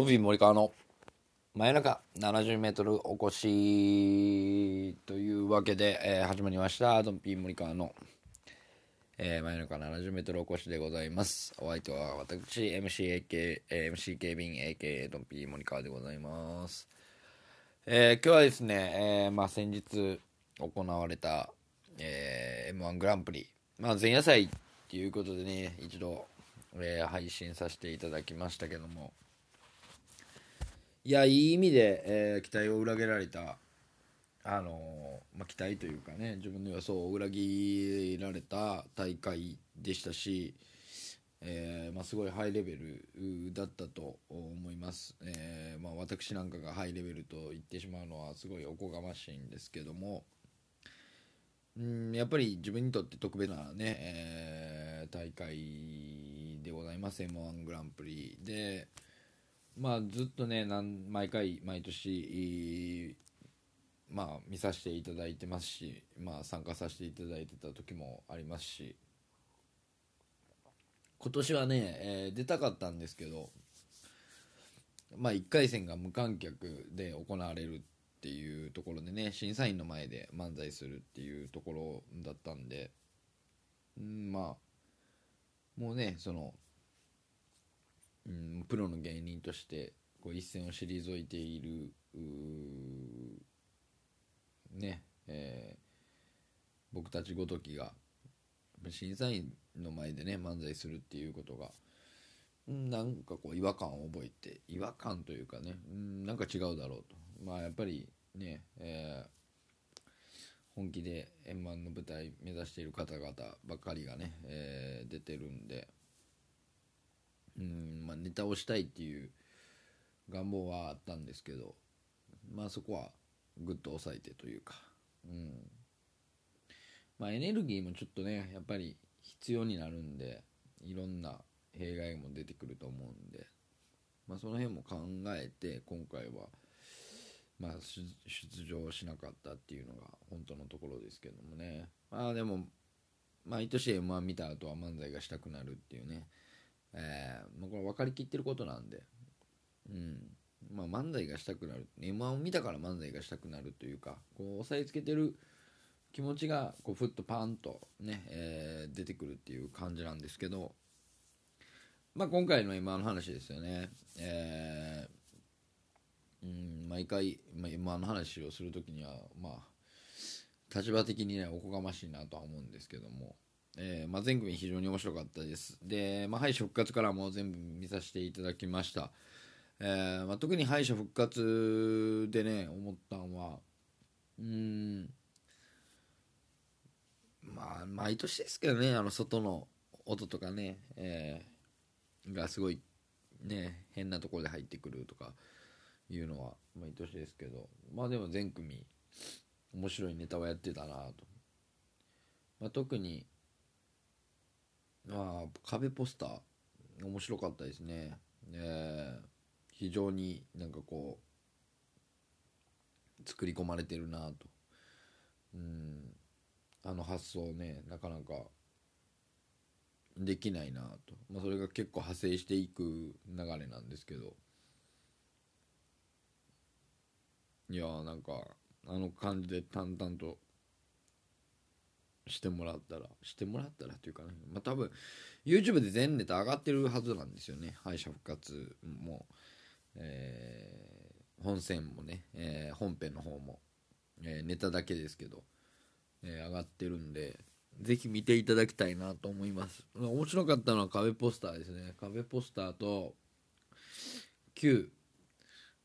ドビー森川の真夜中 70m 起こしというわけで、えー始まりました。ドンピー森川の、えー真夜中 70m 起こしでございます。お相手は私 MCAK、えー MCK 便 AK ドンピー森川でございます。えー今日はですね、えーまあ、先日行われた、え m 1グランプリ、まあ、前夜祭っていうことでね一度、えー配信させていただきましたけども。いやいい意味で、えー期待を裏切られたあのまあ、期待というかね自分の予想を裏切られた大会でしたし、えーまあ、すごいハイレベルだったと思います、えーまあ、私なんかがハイレベルと言ってしまうのはすごいおこがましいんですけどもんやっぱり自分にとって特別なね、え大会でございます。m 1グランプリで。まあずっとねなん毎回毎年まあ見させていただいてますしまあ参加させていただいてた時もありますし。今年はね、えー出たかったんですけどまあ1回戦が無観客で行われるっていうところでね審査員の前で漫才するっていうところだったんでうんまあもうねそのうん、プロの芸人としてこう一線を退いているね、えー僕たちごときが審査員の前でね漫才するっていうことがなんかこう違和感を覚えて違和感というかねなんか違うだろうと。まあやっぱりね、えー本気で円満の舞台目指している方々ばっかりがね、えー出てるんでうんまあ、ネタをしたいっていう願望はあったんですけどまあそこはぐっと抑えてというか、うん。まあ、エネルギーもちょっとねやっぱり必要になるんでいろんな弊害も出てくると思うんで、まあ、その辺も考えて今回は、まあ、出場しなかったっていうのが本当のところですけどもね。まあでも毎年 m 1見た後は漫才がしたくなるっていうね。えー、もうこれ分かりきってることなんで、うん、まあ漫才がしたくなる。m 1を見たから漫才がしたくなるというかこう押さえつけてる気持ちがこうふっとパーンとね、えー出てくるっていう感じなんですけど、まあ、今回の m 1の話ですよね、えーうん、毎回、まあ、m 1の話をするときにはまあ立場的にねおこがましいなとは思うんですけども。えーまあ、全組非常に面白かったです。で、まあ、敗者復活からも全部見させていただきました。えーまあ、特に敗者復活でね、思ったのは、うん、まあ、毎年ですけどね、あの外の音とかね、えーがすごい、ね、変なところで入ってくるとかいうのは毎年ですけど、まあでも全組、面白いネタをやってたなと。まあ、特に、あ、壁ポスター。面白かったですね、えー非常になんかこう作り込まれてるなと。うん。あの発想ねなかなかできないなと、まあ、それが結構派生していく流れなんですけど。いやーなんかあの感じで淡々としてもらったらしてもらったらっていうかねまあ多分 YouTube で全ネタ上がってるはずなんですよね。敗者復活も、えー本戦もね、えー本編の方も、えーネタだけですけど、えー上がってるんでぜひ見ていただきたいなと思います。面白かったのは壁ポスターですね。壁ポスターと Q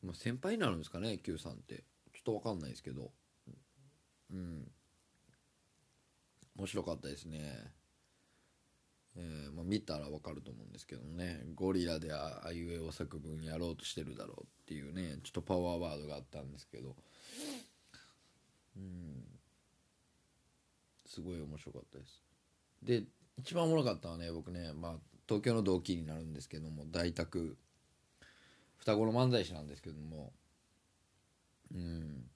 まあ先輩になるんですかね Q さんって。ちょっと分かんないですけど。うん。面白かったですね。えーまあ、見たらわかると思うんですけどね。ゴリラでああいう絵を作文やろうとしてるだろうっていうねちょっとパワーワードがあったんですけど。うん。すごい面白かったです。で一番おもろかったのはね僕ね、まあ、東京の同期になるんですけども大宅。双子の漫才師なんですけども。うん。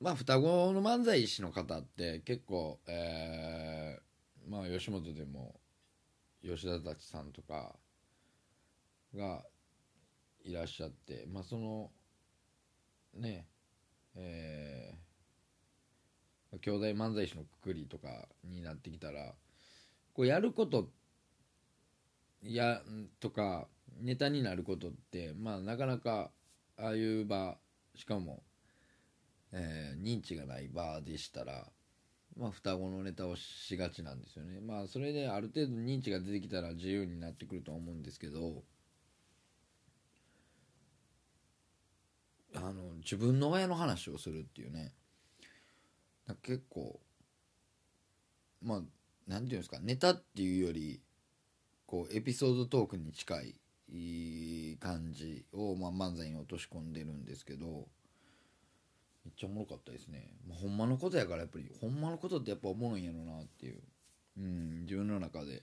まあ双子の漫才師の方って結構えー、まあ吉本でも吉田たちさんとかがいらっしゃってまあそのねえー、兄弟漫才師のくくりとかになってきたらこうやることやとかネタになることってまあなかなかああいう場しかも、えー認知がない場でしたらまあ双子のネタをしがちなんですよね。まあそれである程度認知が出てきたら自由になってくると思うんですけどあの自分の親の話をするっていうね。結構まあなんていうんですかネタっていうよりこうエピソードトークに近い感じを、まあ、漫才に落とし込んでるんですけどめっちゃおもろかったですね、まあ、ほんまのことやからやっぱりほんまのことってやっぱおもろいんやろなっていう、うん、自分の中で。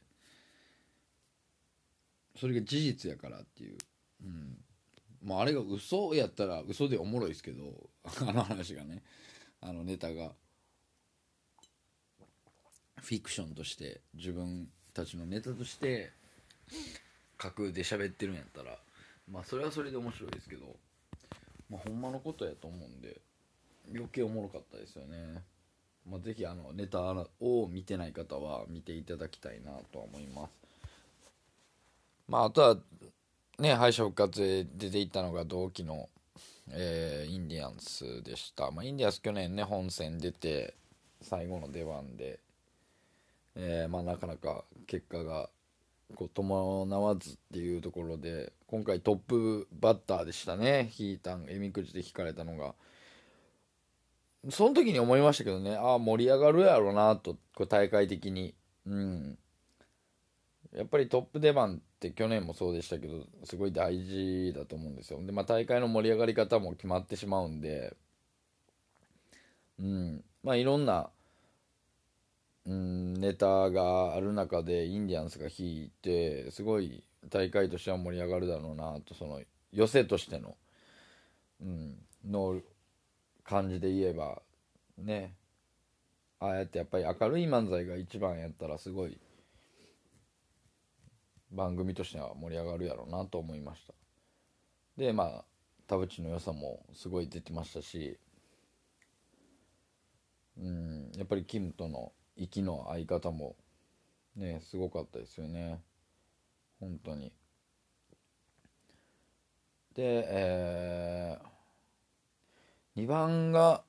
それが事実やからっていう、うん、まああれが嘘やったら嘘でおもろいですけど あの話がね。あのネタが。フィクションとして自分たちのネタとして架空で喋ってるんやったら。まあそれはそれで面白いですけど。まあほんまのことやと思うんで。余計おもろかったですよね。まあぜひあのネタを見てない方は見ていただきたいなとは思います。まああとはね敗者復活で出ていったのが同期のえーインディアンスでした、まあ、インディアンス去年ね本戦出て最後の出番で、えーまあ、なかなか結果がこう伴わずっていうところで今回トップバッターでしたね。引いたんえみくじで引かれたのが。その時に思いましたけどね。ああ盛り上がるやろうなと。こう大会的に。うん。やっぱりトップ出番って去年もそうでしたけどすごい大事だと思うんですよ。で、まあ、大会の盛り上がり方も決まってしまうんで。うん。まあいろんなうんネタがある中でインディアンスが弾いてすごい大会としては盛り上がるだろうなとその寄せとしての,、うん、の感じで言えばね。ああやってやっぱり明るい漫才が一番やったらすごい番組としては盛り上がるやろうなと思いました。でまあ田淵の良さもすごい出てましたしうんやっぱりキムとの息の合い方もねすごかったですよね。本当に。でえー、2番が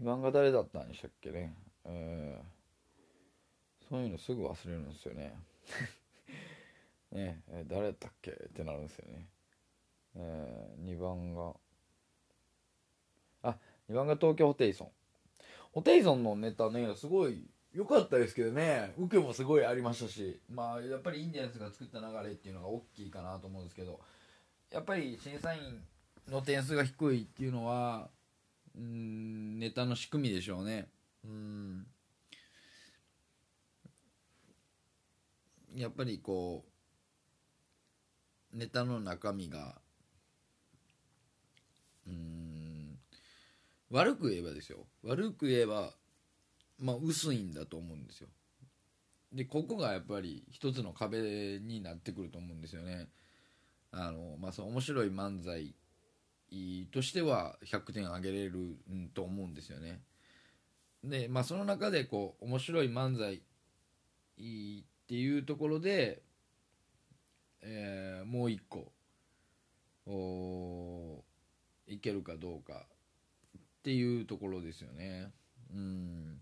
2番が誰だったんでしたっけね。えー、そういうのすぐ忘れるんですよね。ねえ誰だったっけ？ってなるんですよね。えー、2番があ2番が東京ホテイソン。ホテイソンのネタねすごい良かったですけどね。受けもすごいありましたしまあやっぱりインディアンスが作った流れっていうのが大きいかなと思うんですけどやっぱり審査員の点数が低いっていうのはうんネタの仕組みでしょうね。うん。やっぱりこうネタの中身がうん悪く言えばですよ。悪く言えばまあ薄いんだと思うんですよ。でここがやっぱり一つの壁になってくると思うんですよね。あのまあその面白い漫才としては100点あげれると思うんですよね。でまあその中でこう面白い漫才っていうところで、えーもう一個おいけるかどうかっていうところですよね。うん。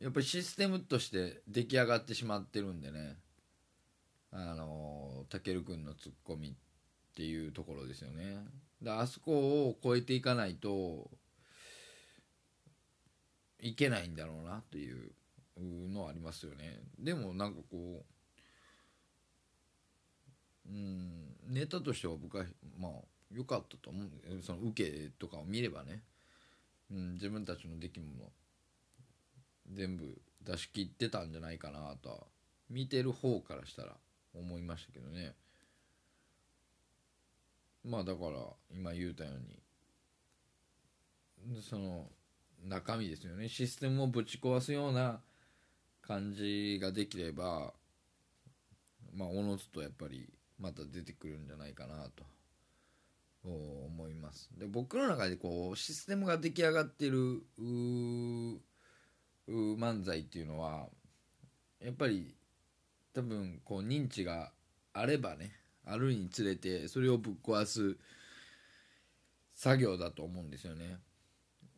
やっぱりシステムとして出来上がってしまってるんでね。あのたけるくんのツッコミっていうところですよね。だあそこを超えていかないといけないんだろうなというのはありますよね。でもなんかこううんネタとしては僕はまあ良かったと思うその受けとかを見ればね、うん、自分たちの出来物全部出し切ってたんじゃないかなとは見てる方からしたら思いましたけどね。まあだから今言うたように。その中身ですよね。システムをぶち壊すような感じができればまあおのずとやっぱりまた出てくるんじゃないかなと。思います。で僕の中でこうシステムが出来上がってる漫才っていうのはやっぱり多分こう認知があればねあるにつれてそれをぶっ壊す作業だと思うんですよね。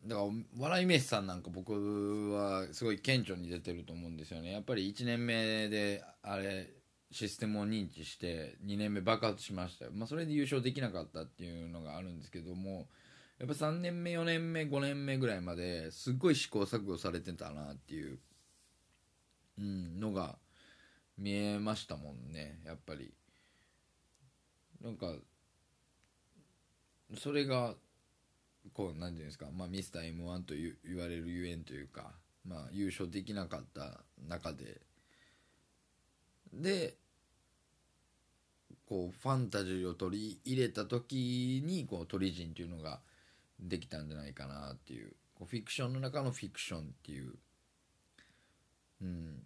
だから笑い飯さんなんか僕はすごい顕著に出てると思うんですよね。やっぱり1年目であれシステムを認知して2年目爆発しました、まあ、それで優勝できなかったっていうのがあるんですけどもやっぱ3年目4年目5年目ぐらいまですっごい試行錯誤されてたなっていう、うん、のが見えましたもんねやっぱり。なんかそれがこう何て言うんですか、まあ、ミスター m 1と言われるゆえんというか、まあ、優勝できなかった中で。でこうファンタジーを取り入れた時にこう鳥人っていうのができたんじゃないかなっていう。こうフィクションの中のフィクションっていう、うん、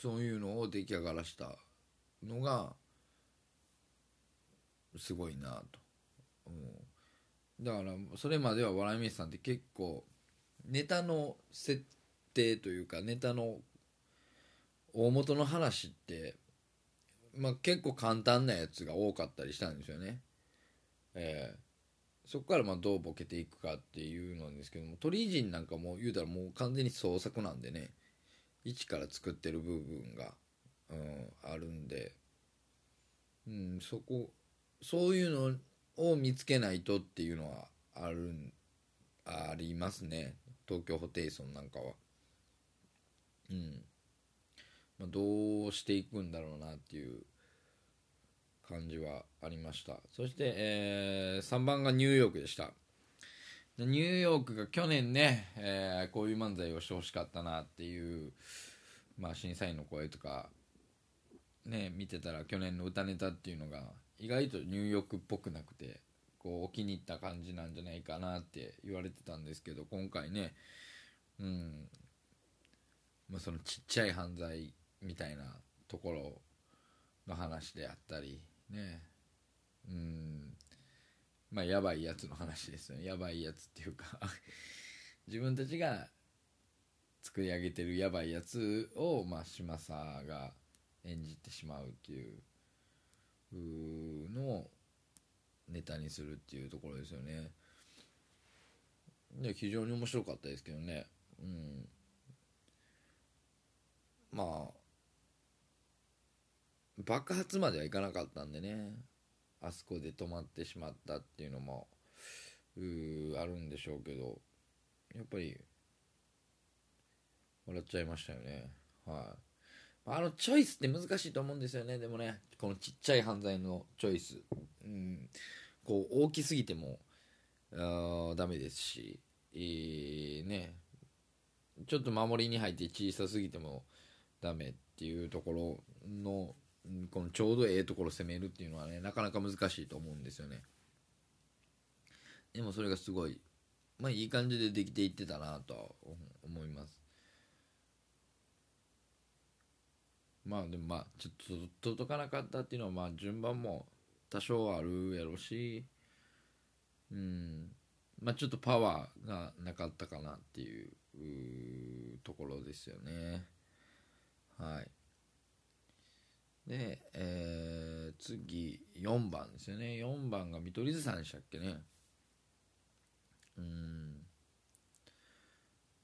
そういうのを出来上がらしたのがすごいなと、う、だからそれまでは笑い飯さんって結構ネタの設定というかネタの大元の話って、まあ、結構簡単なやつが多かったりしたんですよね。えー、そこからまどうボケていくかっていうのですけども鳥人なんかも言うたらもう完全に創作なんでね。一から作ってる部分が、うん、あるんで、うん、そこそういうのを見つけないとっていうのはあるありますね。東京ホテイソンなんかは。うん。まあ、どうしていくんだろうなっていう感じはありました。そして、えー、3番がニューヨークでした。ニューヨークが去年ね、えー、こういう漫才をしてほしかったなっていう、まあ、審査員の声とかね見てたら去年の歌ネタっていうのが意外とニューヨークっぽくなくてこうお気に入った感じなんじゃないかなって言われてたんですけど今回ねうん。まあ、そのちっちゃい犯罪みたいなところの話であったりね。うん。まあやばいやつの話ですよね。やばいやつっていうか 自分たちが作り上げてるやばいやつを、まあ、嶋佐が演じてしまうっていうのネタにするっていうところですよね。で非常に面白かったですけどね。うん。まあ爆発まではいかなかったんでね。あそこで止まってしまったっていうのもうあるんでしょうけど。やっぱり笑っちゃいましたよね。はい。あのチョイスって難しいと思うんですよね。でもねこのちっちゃい犯罪のチョイス。うん。こう大きすぎてもあダメですし、えー、ね。ちょっと守りに入って小さすぎてもダメっていうところのこのちょうどええところ攻めるっていうのはねなかなか難しいと思うんですよね。でもそれがすごいまあいい感じでできていってたなとは思います。まあでもまあちょっと届かなかったっていうのはまあ順番も多少あるやろうしうん。まあちょっとパワーがなかったかなっていうところですよね。はい。で、えー、次4番ですよね。4番が見取り図さんでしたっけね。うん。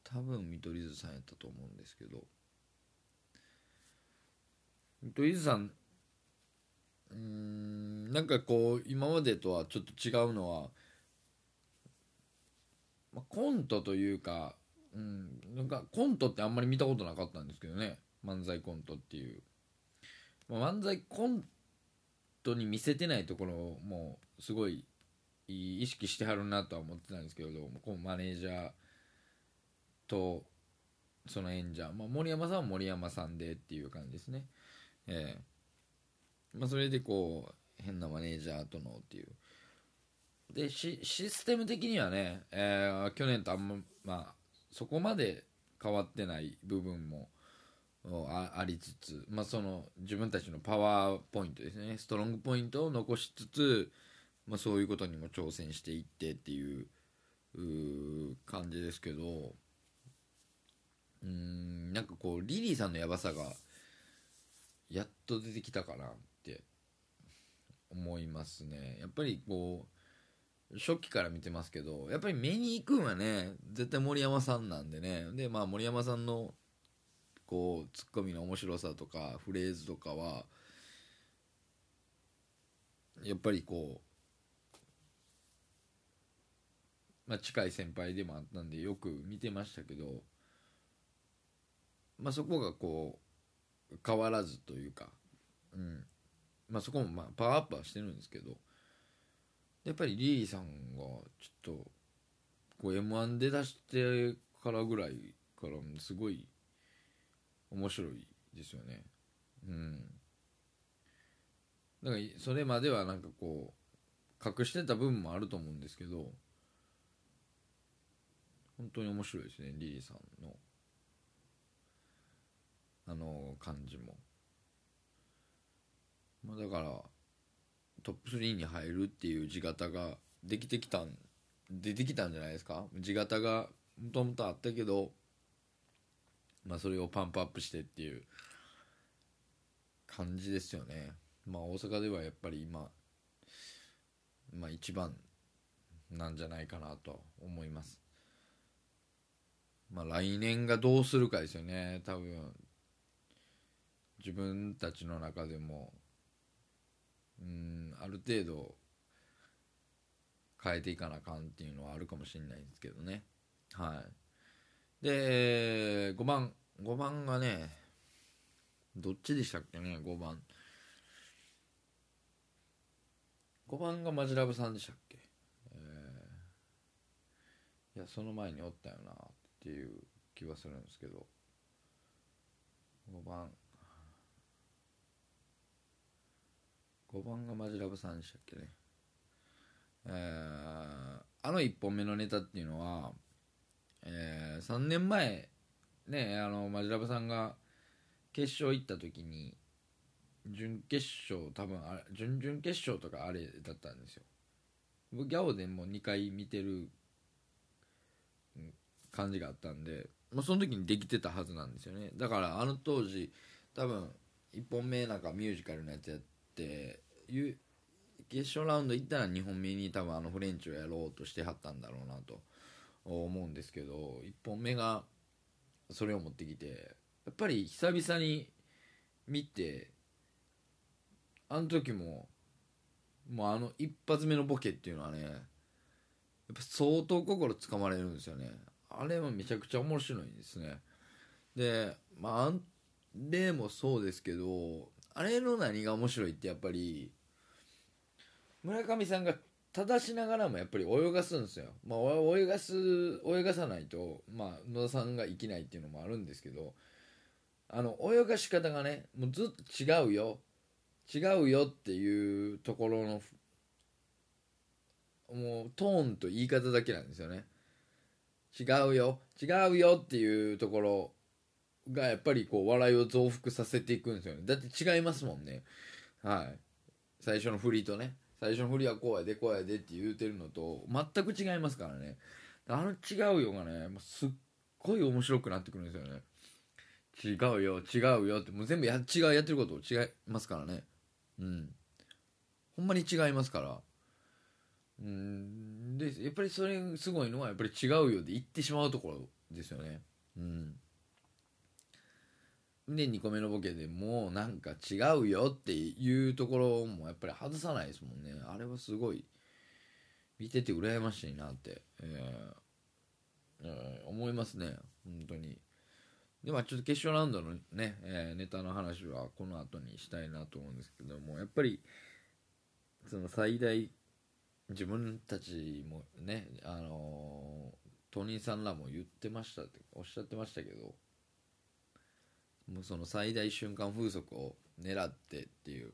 多分見取り図さんやったと思うんですけど。見取り図さんうんなんかこう今までとはちょっと違うのは、ま、コントというかうんなんかコントってあんまり見たことなかったんですけどね。漫才コントっていう、ま、漫才コントに見せてないところもすごい意識してはるなとは思ってたんですけどこのマネージャーとその演者、ま、森山さんは森山さんでっていう感じですね。ええ。まあ、それでこう変なマネージャーとのっていう。でシステム的にはね、えー、去年とあんま、まあ、そこまで変わってない部分もありつつ、まあ、その自分たちのパワーポイントですね。ストロングポイントを残しつつ、まあ、そういうことにも挑戦していってっていう感じですけどうんなんかこうリリーさんのやばさがやっと出てきたかなって思いますね。やっぱりこう初期から見てますけどやっぱり目に行くんはね絶対森山さんなんでね。でまあ森山さんのこうツッコミの面白さとかフレーズとかはやっぱりこう、まあ、近い先輩でもあったんでよく見てましたけど、まあ、そこがこう変わらずというか、うん。まあ、そこもまあパワーアップはしてるんですけど。やっぱりリリーさんがちょっとこう m 1出してからぐらいからすごい面白いですよね。うん。だからそれまではなんかこう隠してた部分もあると思うんですけど。本当に面白いですねリリーさんの。あの感じも、まあ、だからトップ3に入るっていう地形ができてきたん出てきたんじゃないですか？地形がもともとあったけどまあ、それをパンプアップしてっていう感じですよね。まあ、大阪ではやっぱり今、まあ、一番なんじゃないかなと思います。まあ、来年がどうするかですよね。多分、自分たちの中でも、うん、ある程度、変えていかなあかんっていうのはあるかもしれないんですけどね。はい。で、5番、5番がね、どっちでしたっけね、5番。5番がマジラブさんでしたっけ、えー、いや、その前におったよなっていう気はするんですけど、5番、5番がマジラブさんでしたっけね。えー、あの1本目のネタっていうのは、えー、3年前ねあのマジラブさんが決勝行った時に準決勝多分あれ準々決勝とかあれだったんですよ僕ギャオでも2回見てる感じがあったんで、まあ、その時にできてたはずなんですよねだからあの当時多分1本目なんかミュージカルのやつやって決勝ラウンド行ったら2本目に多分あのフレンチをやろうとしてはったんだろうなと思うんですけど1本目がそれを持ってきてやっぱり久々に見てあの時ももうあの一発目のボケっていうのはねやっぱ相当心つかまれるんですよね。あれはめちゃくちゃ面白いんですね。でまああれもそうですけどあれの何が面白いってやっぱり村上さんが正しながらもやっぱり泳がすんですよ。まあ、泳がす、泳がさないと、まあ、野田さんが生きないっていうのもあるんですけど、あの、泳がし方がね、もうずっと違うよ。違うよっていうところの、もうトーンと言い方だけなんですよね。違うよ、違うよっていうところがやっぱりこう笑いを増幅させていくんですよね。だって違いますもんね。はい。最初のフリーとね。最初の振りはこうやでこうやでって言うてるのと全く違いますからね。あの違うよがねもうすっごい面白くなってくるんですよね。違うよ違うよって。もう全部や違うやってること違いますからね。うん。ほんまに違いますから。うん。でやっぱりそれすごいのはやっぱり違うよで言ってしまうところですよね。うん。で2個目のボケでもうなんか違うよっていうところもやっぱり外さないですもんね。あれはすごい見てて羨ましいなって、えー、うん思いますね。本当に。でまあちょっと決勝ラウンドのね、えーネタの話はこの後にしたいなと思うんですけどもやっぱりその最大自分たちもねあのートニーさんらも言ってましたっておっしゃってましたけどもうその最大瞬間風速を狙ってっていう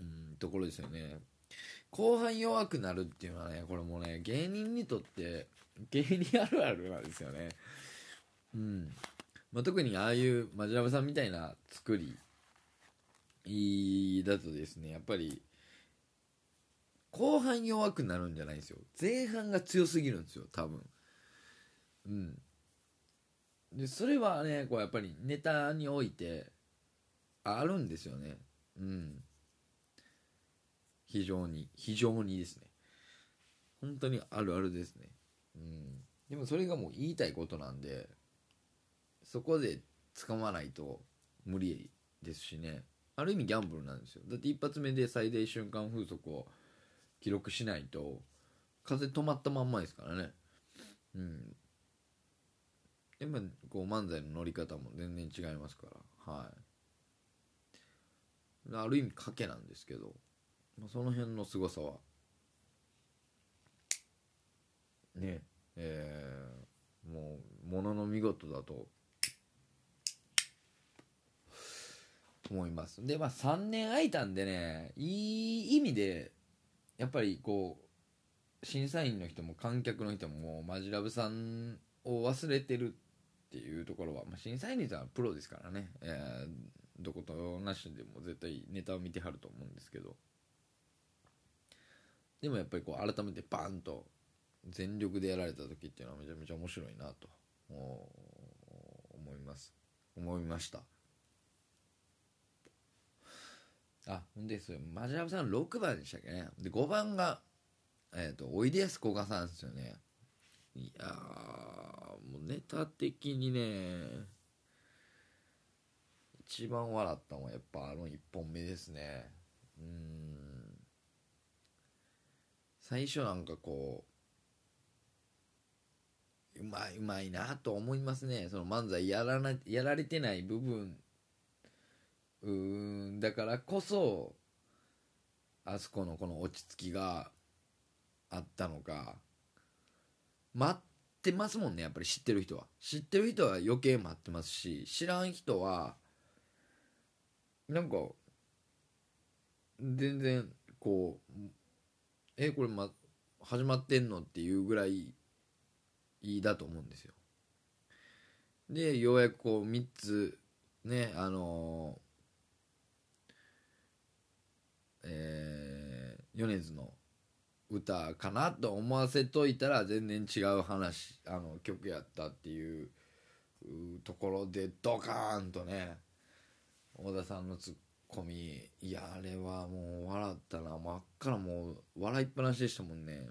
うんところですよね。後半弱くなるっていうのはねこれもね芸人にとって芸人あるあるなんですよね。うん、まあ、特にああいうマジラブさんみたいな作りだとですねやっぱり後半弱くなるんじゃないんですよ。前半が強すぎるんですよ多分。うん。でそれはねこうやっぱりネタにおいてあるんですよね。うん。非常に非常にですね。本当にあるあるですね。うん。でもそれがもう言いたいことなんでそこで掴まないと無理ですしね。ある意味ギャンブルなんですよ。だって一発目で最大瞬間風速を記録しないと風止まったまんまですからね。うん。でもこう漫才の乗り方も全然違いますから。はい。ある意味賭けなんですけどまあその辺の凄さは。ねえーもうものの見事だと。思います。でまあ3年空いたんでねいい意味でやっぱりこう審査員の人も観客の人ももうマジラブさんを忘れてるっていうところは、まあ、審査員の人はプロですからね、えーどことなしでも絶対ネタを見てはると思うんですけど。でもやっぱりこう改めてバーンと全力でやられた時っていうのはめちゃめちゃ面白いなと。思います。思いました。あほんでそれマジラブさん6番でしたっけね。で5番がえっ、とおいでやすこがさんですよね。いやもうネタ的にね一番笑ったのはやっぱあの1本目ですね。うん。最初なんかこううまいうまいなと思いますね。その漫才やらなやられてない部分。うんだからこそあそこのこの落ち着きがあったのか。待ってますもんねやっぱり。知ってる人は。知ってる人は余計待ってますし知らん人はなんか全然こうえこれ、ま、始まってんのっていうぐらいいいだと思うんですよ。でようやくこう3つねあのえー米津の歌かなと思わせといたら全然違う話あの曲やったっていうところでドカーンとね小田さんのツッコミいやあれはもう笑ったな。真っ赤なもう笑いっぱなしでしたもんね。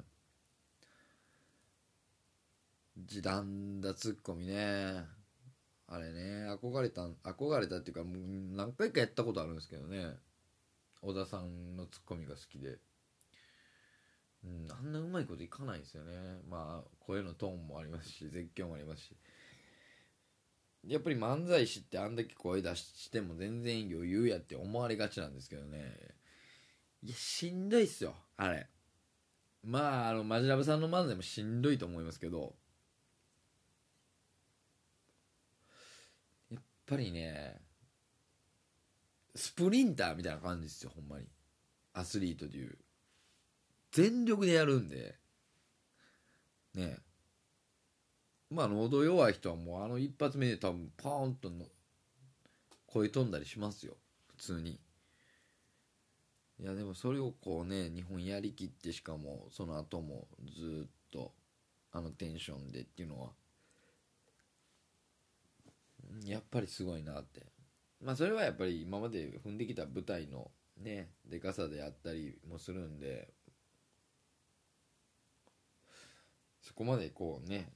時短だツッコミね。あれね憧れた憧れたっていうかもう何回かやったことあるんですけどね。小田さんのツッコミが好きで。うん、あんなうまいこといかないんですよね。まあ声のトーンもありますし絶叫もありますし。やっぱり漫才師ってあんだけ声出しても全然余裕やって思われがちなんですけどね。いやしんどいっすよあれ。まああのマジラブさんの漫才もしんどいと思いますけど。やっぱりねスプリンターみたいな感じですよほんまに。アスリートでいう。全力でやるんで。ね。まあ喉弱い人はもうあの一発目で多分パーンとの声飛んだりしますよ。普通に。いやでもそれをこうね日本やりきってしかもその後もずっとあのテンションでっていうのは。やっぱりすごいなって。まあそれはやっぱり今まで踏んできた舞台のねでかさであったりもするんで。そこまでこうね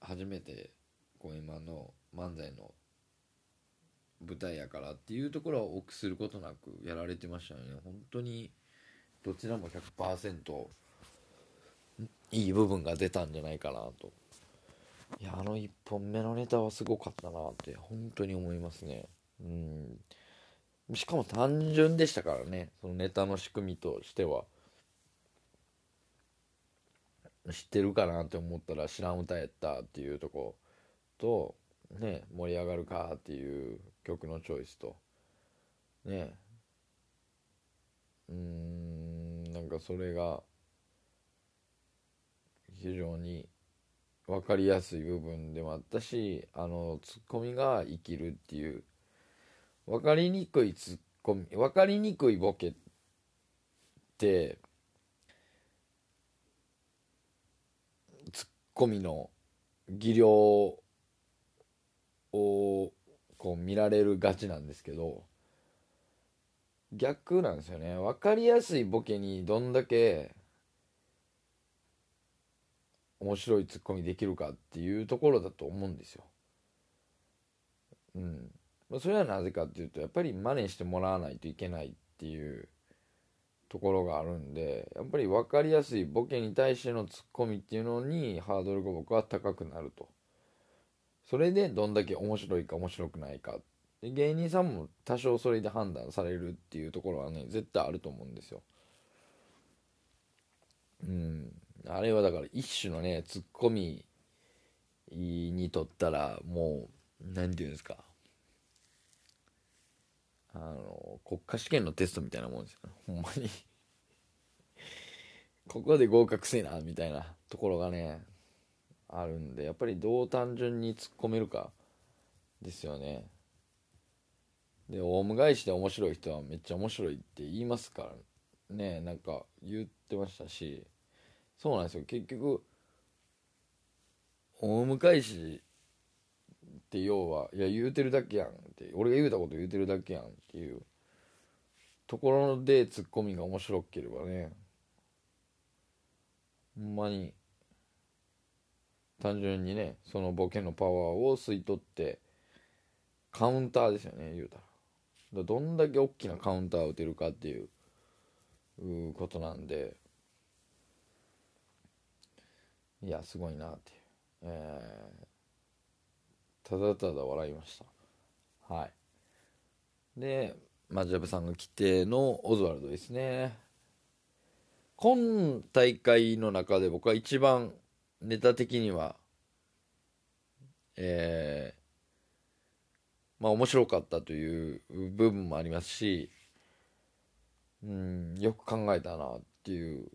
初めてこう今の漫才の舞台やからっていうところは臆することなくやられてましたよね。本当にどちらも100%いい部分が出たんじゃないかなと。いやあの1本目のネタはすごかったなって本当に思いますね。うん。しかも単純でしたからねそのネタの仕組みとしては。知ってるかなって思ったら知らん歌やったっていうとことね盛り上がるかっていう曲のチョイスとねうんなんかそれが非常に分かりやすい部分でもあったしあのツッコミが生きるっていう分かりにくいツッコミ分かりにくいボケってツッコミの技量をこう見られるがちなんですけど逆なんですよね分かりやすいボケにどんだけ面白いツッコミできるかっていうところだと思うんですよ。うん。それはなぜかっていうとやっぱり真似してもらわないといけないっていうところがあるんでやっぱり分かりやすいボケに対してのツッコミっていうのにハードルが僕は高くなると。それでどんだけ面白いか面白くないかで芸人さんも多少それで判断されるっていうところはね絶対あると思うんですよ。うんあれはだから一種のねツッコミにとったらもう何て言うんですかあの国家試験のテストみたいなもんですよほんまに。ここで合格せえなみたいなところがねあるんでやっぱりどう単純に突っ込めるかですよね。でオウム返しで面白い人はめっちゃ面白いって言いますからね。なんか言ってましたし。そうなんですよ。結局大昔って要はいや言うてるだけやんって俺が言うたこと言うてるだけやんっていうところでツッコミが面白ければねほんまに単純にねそのボケのパワーを吸い取ってカウンターですよね言うたら。どんだけ大きなカウンターを打てるかっていうことなんでいやすごいなっていう、えー、ただただ笑いました。はい。でマジャブさんが来てのオズワルドですね。今大会の中で僕は一番ネタ的にはえー、まあ面白かったという部分もありますしうんよく考えたなっていう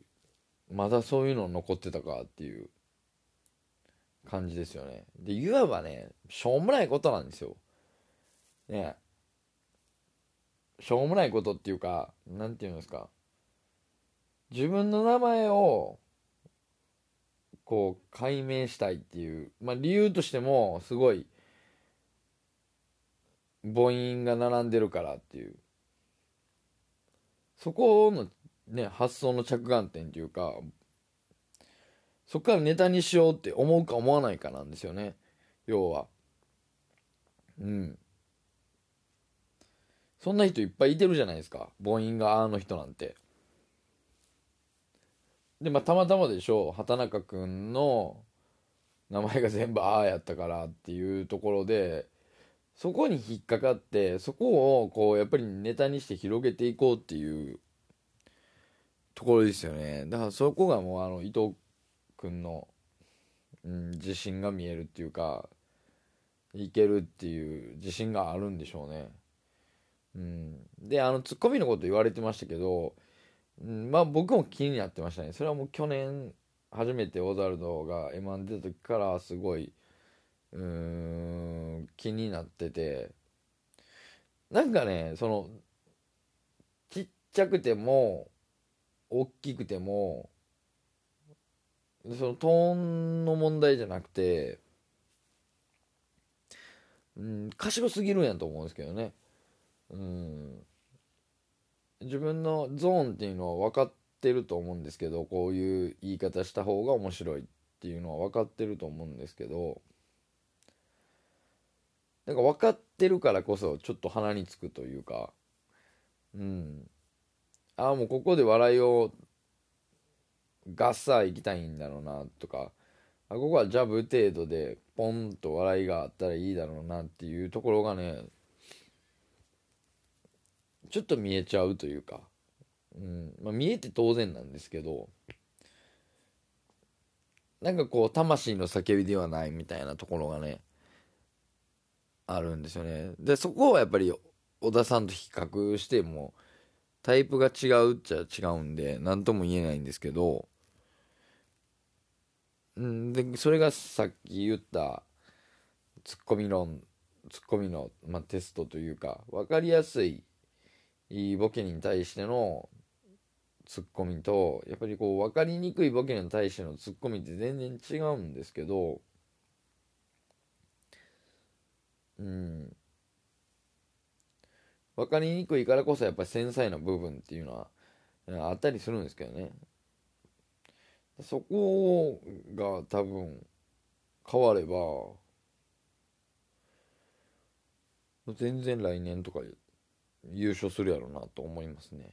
まだそういうの残ってたかっていう感じですよね。で、いわばね、しょうもないことなんですよ。ねしょうもないことっていうか、なんていうんですか。自分の名前を、こう、解明したいっていう、まあ理由としても、すごい、母音が並んでるからっていう。そこのね、発想の着眼点っていうか、そっからネタにしようって思うか思わないかなんですよね。要は。うん。そんな人いっぱいいてるじゃないですか。母音があの人なんて。でまあたまたまでしょう。畑中君の名前が全部ああやったからっていうところでそこに引っかかってそこをこうやっぱりネタにして広げていこうっていうところですよね。だからそこがもうあの伊藤君の、うん、自信が見えるっていうかいけるっていう自信があるんでしょうね。うん、であのツッコミのこと言われてましたけど、うん、まあ僕も気になってましたね。それはもう去年初めてオザルドが M−1 出た時からすごいうん気になってて。なんかねそのちっちゃくても大きくてもそのトーンの問題じゃなくて、うん、賢すぎるんやと思うんですけどね。うん。自分のゾーンっていうのは分かってると思うんですけど、こういう言い方した方が面白いっていうのは分かってると思うんですけど、なんか分かってるからこそちょっと鼻につくというか、うん。ああ、もうここで笑いをガッサー行きたいんだろうなとかあここはジャブ程度でポンと笑いがあったらいいだろうなっていうところがねちょっと見えちゃうというか、うんまあ、見えて当然なんですけどなんかこう魂の叫びではないみたいなところがねあるんですよね。でそこはやっぱり小田さんと比較してもタイプが違うっちゃ違うんで何とも言えないんですけどうん。でそれがさっき言ったツッコミ論ツッコミの、まあ、テストというか分かりやすいボケに対してのツッコミとやっぱりこう分かりにくいボケに対してのツッコミって全然違うんですけどうん。分かりにくいからこそやっぱり繊細な部分っていうのはあったりするんですけどね。そこが多分変われば全然来年とか優勝するやろうなと思いますね。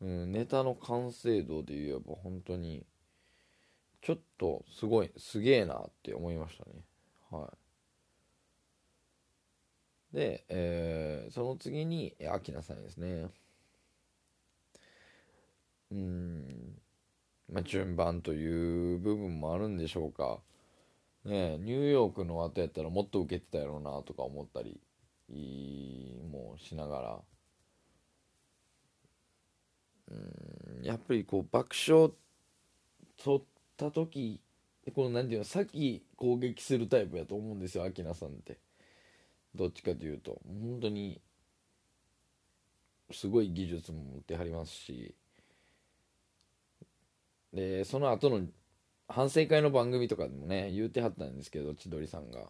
うん、ネタの完成度で言えば本当にちょっとすごいすげえなって思いましたね。はい。で、えー、その次に、アキナさんですね。うん、まあ、順番という部分もあるんでしょうか。ねニューヨークの後やったらもっと受けてたやろうなとか思ったりもしながら。うんやっぱりこう爆笑取った時この何ていうのさっき攻撃するタイプやと思うんですよアキナさんってどっちかというと本当にすごい技術も持ってはりますしでその後の反省会の番組とかでもね言うてはったんですけど千鳥さんが。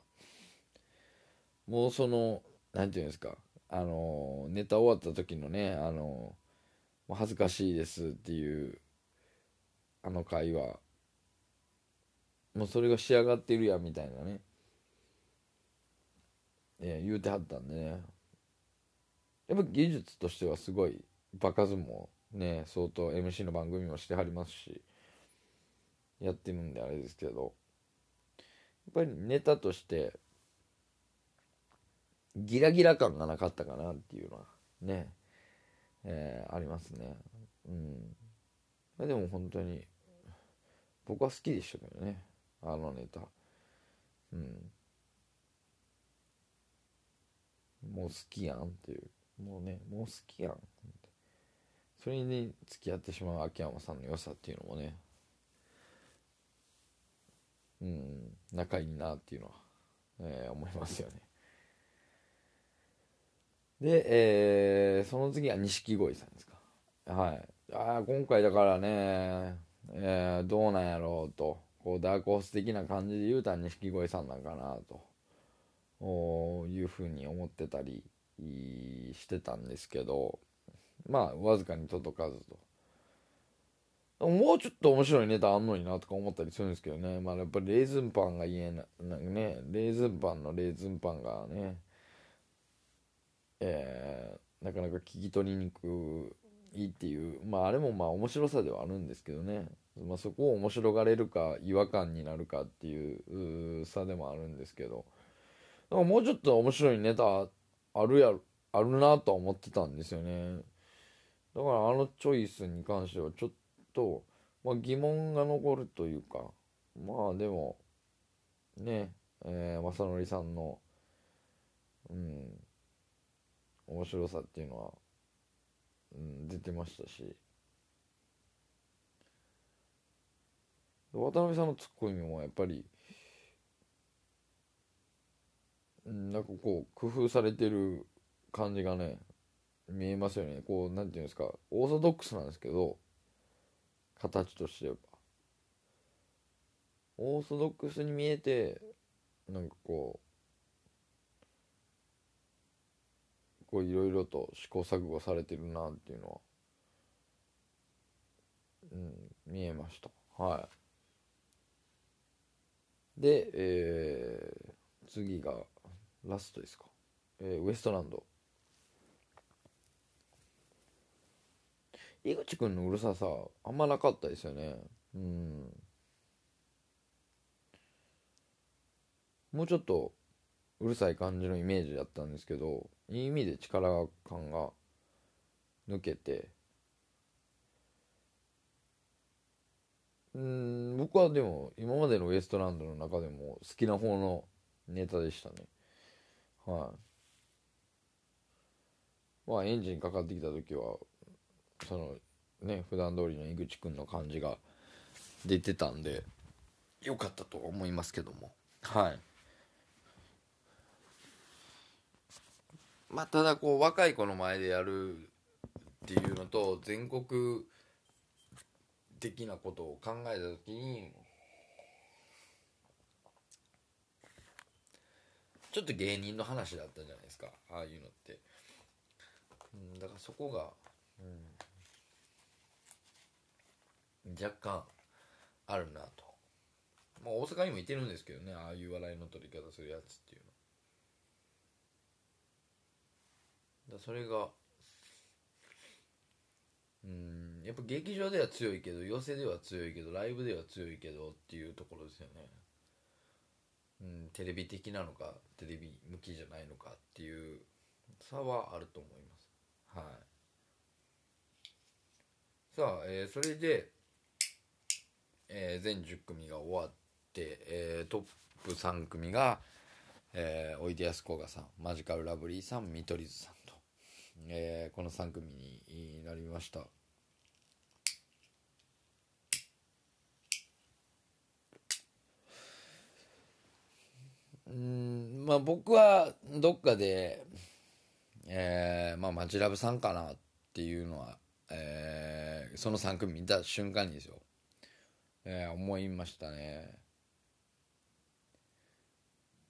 もうその何て言うんですかあのネタ終わった時のねあの恥ずかしいですっていうあの会話。もうそれが仕上がってるやみたいなね。ね言うてはったんでね。やっぱ技術としてはすごい場数もね相当 MC の番組もしてはりますし。やってるんであれですけどやっぱりネタとしてギラギラ感がなかったかなっていうのはねえー、ありますね。うん。でも本当に、僕は好きでしたけどね、あのネタ。うん。もう好きやんっていう。もうね、もう好きやん。それに付き合ってしまう秋山さんの良さっていうのもね、うん、仲いいなっていうのは、えー、思いますよね。で、えー、その次は錦鯉さんですか。はい。ああ、今回だからね、えー、どうなんやろうと、こう、ダークホース的な感じで言うたら錦鯉さんなんかなと、いうふうに思ってたりしてたんですけど、まあ、わずかに届かずと。もうちょっと面白いネタあんのになとか思ったりするんですけどね。まあやっぱりレーズンパンが言えな、なんかね、レーズンパンのレーズンパンがね、えー、なかなか聞き取りにくいっていう。まああれもまあ面白さではあるんですけどね、まあ、そこを面白がれるか違和感になるかっていう差でもあるんですけど。だからもうちょっと面白いネタあるやあるなとは思ってたんですよね。だからあのチョイスに関してはちょっと、とまあ、疑問が残るというかまあでもねえー、正則さんのうん面白さっていうのは、うん、出てましたし。渡辺さんのツッコミもやっぱり、うん、なんかこう工夫されてる感じがね見えますよね。こうなんていうんですかオーソドックスなんですけど形としてはオーソドックスに見えてなんかこうこういろいろと試行錯誤されてるなっていうのは、うん、見えました。はい。で、えー、次がラストですか。えー、ウエストランド。井口くんのうるささあんまなかったですよね。うん。もうちょっとうるさい感じのイメージだったんですけどいい意味で力感が抜けて。うん僕はでも今までのウエストランドの中でも好きな方のネタでしたね。はい。まあエンジンかかってきた時はそのね普段通りの井口くんの感じが出てたんでよかったと思いますけども。はい。まあただこう若い子の前でやるっていうのと全国的なことを考えた時にちょっと芸人の話だったじゃないですか。ああいうのって、うん、だからそこが、うん、若干あるなと。まあ大阪にもいてるんですけどねああいう笑いの取り方するやつっていうの。だそれがうんやっぱ劇場では強いけど寄席では強いけどライブでは強いけどっていうところですよね。うんテレビ的なのかテレビ向きじゃないのかっていう差はあると思います。はい。さあ、えー、それで、えー、全10組が終わって、えー、トップ3組が、えー、おいでやすこがさんマジカルラブリーさん見取り図さんと、えー、この3組になりました。うんまあ僕はどっかで、えー、まあマジラブさんかなっていうのは、えー、その3組見た瞬間にですよ、えー、思いましたね。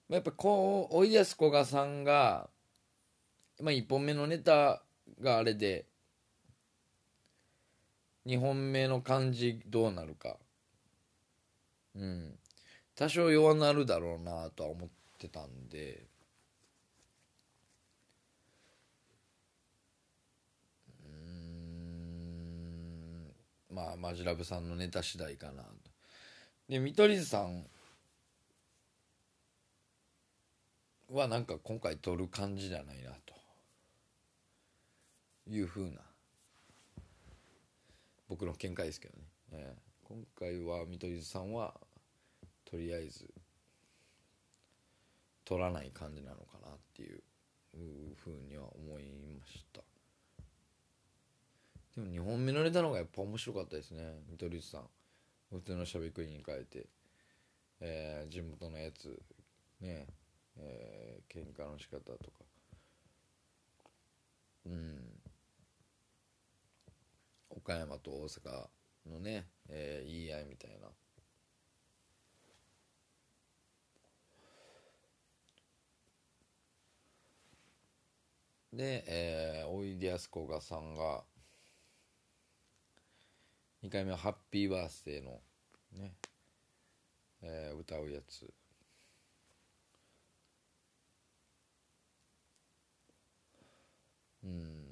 やっぱこうおいでやすこがさんが、まあ、1本目のネタがあれで2本目の感じどうなるか。うん。多少弱なるだろうなとは思ってたんで。まあマジラブさんのネタ次第かなと。で見取り図さんはなんか今回撮る感じじゃないなと。いうふうな。僕の見解ですけどね、えー、今回は見取り図さんはとりあえず取らない感じなのかなっていうふうには思いました。でも2本目のネタのがやっぱ面白かったですね。見取り図さん。普通のしゃべくりに変えて、えー、地元のやつ。ね。えー、喧嘩の仕方とか。うん。岡山と大阪のね、えー、言い合いみたいな。で、えー、おいでやすこがさんが2回目は「ハッピーバースデーのね、えー、歌うやつうん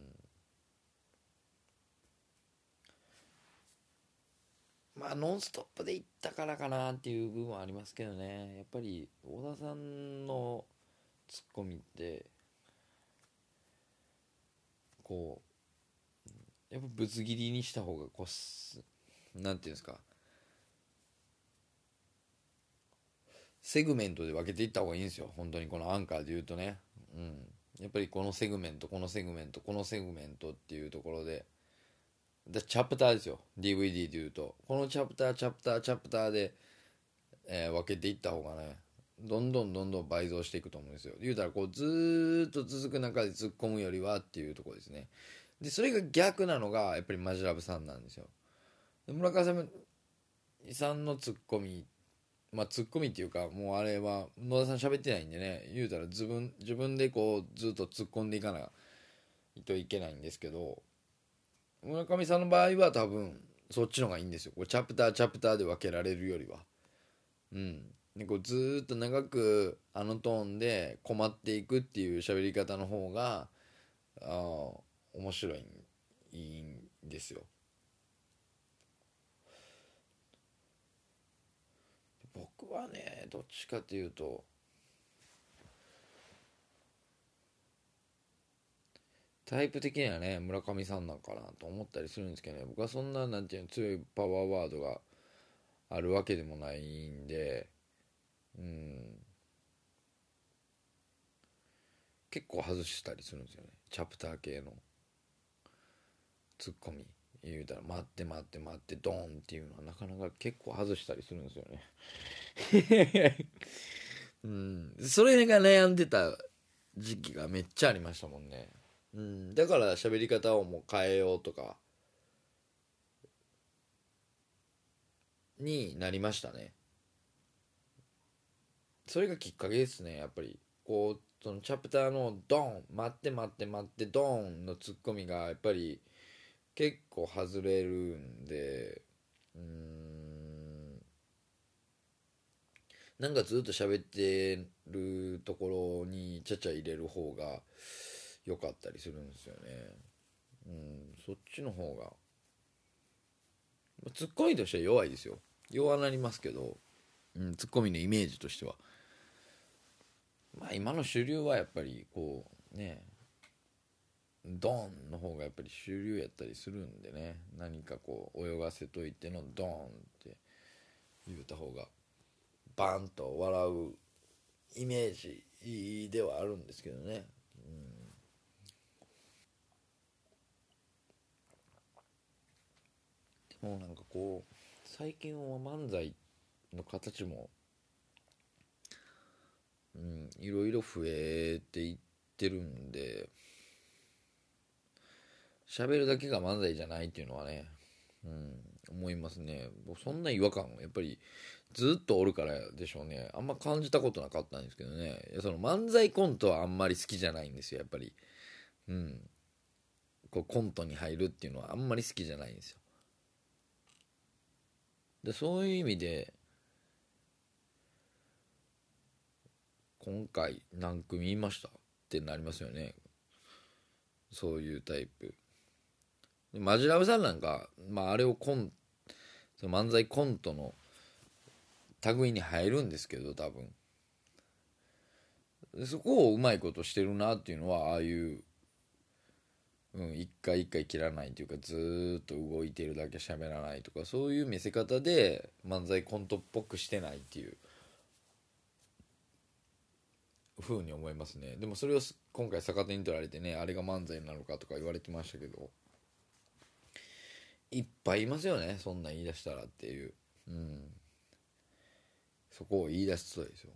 まあ「ノンストップ!」で行ったからかなっていう部分はありますけどねやっぱり小田さんのツッコミってこうやっぱぶつ切りにした方がこうなんていうんですか。セグメントで分けていった方がいいんですよ。本当にこのアンカーで言うとね。うん。やっぱりこのセグメントこのセグメントこのセグメントっていうところで。でチャプターですよ。DVD で言うと。このチャプターチャプターチャプターで、えー、分けていった方がねどんどんどんどん倍増していくと思うんですよ。言うたらこうずっと続く中で突っ込むよりはっていうとこですね。でそれが逆なのがやっぱりマジラブさんなんですよ。村上さんのツッコミまあツッコミっていうかもうあれは野田さん喋ってないんでね言うたら自分自分でこうずっと突っ込んでいかないといけないんですけど村上さんの場合は多分そっちの方がいいんですよ。これチャプターチャプターで分けられるよりは。うん。でこうずっと長くあのトーンで困っていくっていう喋り方の方があ面白いいいんですよ。僕はねどっちかというとタイプ的にはね村上さんなんかなと思ったりするんですけどね。僕はそんななんていうの強いパワーワードがあるわけでもないんでうん。結構外したりするんですよね。チャプター系の。ツッコミ言うたら「待って待って待ってドーン」っていうのはなかなか結構外したりするんですよね。うん。それが悩んでた時期がめっちゃありましたもんね。うん、だから喋り方をもう変えようとかになりましたね。それがきっかけですねやっぱり。こうそのチャプターのドン待って待って待ってドンのツッコミがやっぱり結構外れるんでうんなんかずっと喋ってるところにちゃちゃ入れる方が良かったりするんですよね。うんそっちの方がツッコミとしては弱いですよ。弱なりますけど、うん、ツッコミのイメージとしては。まあ今の主流はやっぱりこうねドンの方がやっぱり主流やったりするんでね。何かこう泳がせといてのドンって言うた方がバンと笑うイメージではあるんですけどね、うん、でもなんかこう最近は漫才の形もうんいろいろ増えていってるんで喋るだけが漫才じゃないっていうのはね、うん、思いますね。そんな違和感やっぱりずっとおるからでしょうね。あんま感じたことなかったんですけどね。その漫才コントはあんまり好きじゃないんですよやっぱり。うん。こうコントに入るっていうのはあんまり好きじゃないんですよ。でそういう意味で今回何組いましたってなりますよね。そういうタイプ。マジラブさんなんか、まあ、あれをコンその漫才コントの類に入るんですけど多分。そこをうまいことしてるなっていうのはああいううん、一回一回切らないというかずっと動いてるだけ喋らないとかそういう見せ方で漫才コントっぽくしてないっていう。ふうに思いますね。でもそれを今回逆手に取られてねあれが漫才なのかとか言われてましたけど。いっぱいいますよねそんなん言い出したらっていう、うん、そこを言い出すとですよ。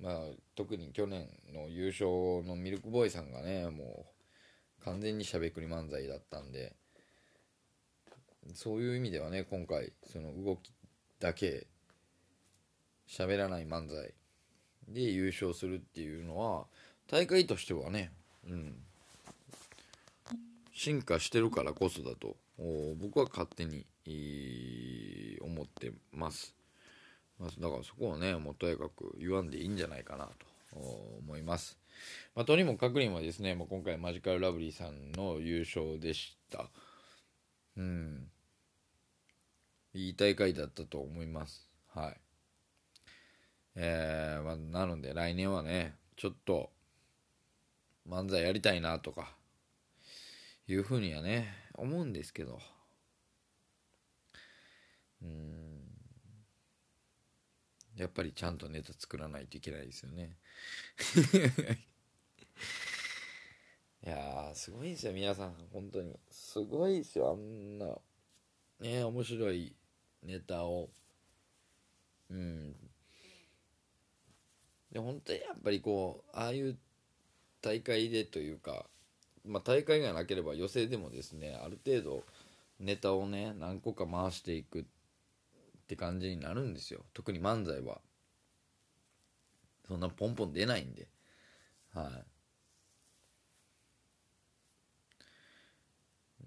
まあ特に去年の優勝のミルクボーイさんがねもう完全にしゃべくり漫才だったんでそういう意味ではね今回その動きだけ喋らない漫才で優勝するっていうのは大会としてはね、うん、進化してるからこそだと。僕は勝手に思ってます。だからそこはねもうとやかく言わんでいいんじゃないかなと思います。まあ、とにもかくにもですね、まあ、今回マジカルラブリーさんの優勝でしたうんいい大会だったと思いますはいえー、まあ、なので来年はねちょっと漫才やりたいなとかいうふうにはね思うんですけど。うん。やっぱりちゃんとネタ作らないといけないですよね。いやすごいですよ。皆さん本当に。すごいですよ。あんなね面白いネタを。うん。で本当にやっぱりこうああいう大会でというかまあ大会がなければ予選でもですねある程度ネタをね何個か回していくって感じになるんですよ。特に漫才は。そんなポンポン出ないんで。はい。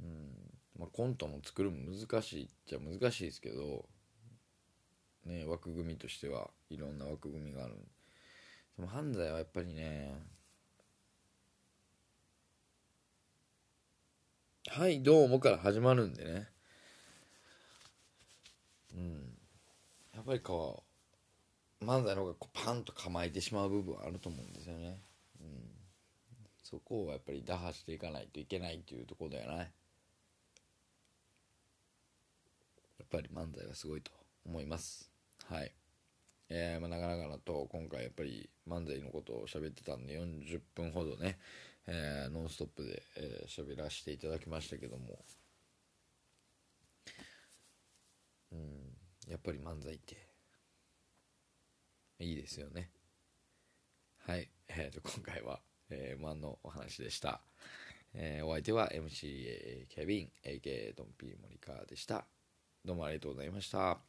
うん。まあ、コントも作るの難しいっちゃ難しいですけどね枠組みとしてはいろんな枠組みがあるで。も犯罪はやっぱりねはいどうもから始まるんでね。うん。やっぱりこう漫才の方がこうパンと構えてしまう部分はあると思うんですよね、うん、そこをやっぱり打破していかないといけないっていうところだよね。やっぱり漫才はすごいと思います。はい。えーまあ、なかなかと今回やっぱり漫才のことを喋ってたんで40分ほどね、えー、ノンストップで喋、えー、らせていただきましたけども。うんやっぱり漫才っていいですよね。はいえーと、今回は、えー、漫のお話でした、えー、お相手は MCA ケビン AK ドンピー森川でした。どうもありがとうございました。